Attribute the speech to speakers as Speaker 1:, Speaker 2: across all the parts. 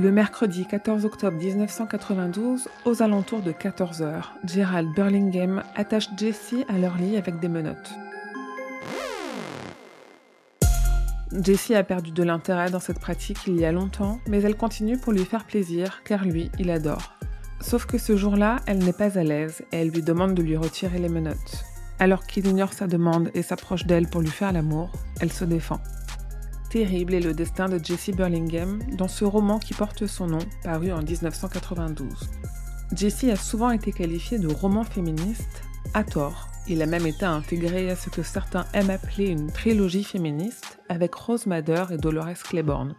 Speaker 1: Le mercredi 14 octobre 1992, aux alentours de 14h, Gerald Burlingame attache Jessie à leur lit avec des menottes. Jessie a perdu de l'intérêt dans cette pratique il y a longtemps, mais elle continue pour lui faire plaisir, car lui, il adore. Sauf que ce jour-là, elle n'est pas à l'aise et elle lui demande de lui retirer les menottes. Alors qu'il ignore sa demande et s'approche d'elle pour lui faire l'amour, elle se défend. Terrible est le destin de Jessie Burlingame dans ce roman qui porte son nom, paru en 1992. Jessie a souvent été qualifiée de roman féministe, à tort. Il a même été intégré à ce que certains aiment appeler une trilogie féministe avec Rose Madder et Dolores Claiborne.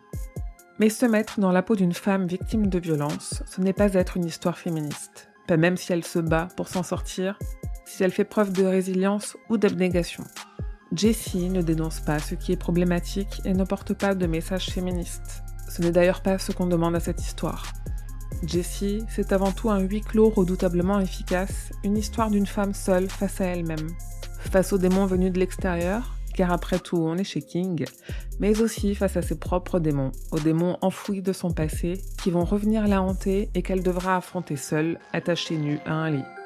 Speaker 1: Mais se mettre dans la peau d'une femme victime de violence, ce n'est pas être une histoire féministe, pas même si elle se bat pour s'en sortir, si elle fait preuve de résilience ou d'abnégation. Jessie ne dénonce pas ce qui est problématique et ne porte pas de message féministe. Ce n'est d'ailleurs pas ce qu'on demande à cette histoire. Jessie, c'est avant tout un huis clos redoutablement efficace, une histoire d'une femme seule face à elle-même, face aux démons venus de l'extérieur, car après tout on est chez King, mais aussi face à ses propres démons, aux démons enfouis de son passé, qui vont revenir la hanter et qu'elle devra affronter seule, attachée nue à un lit.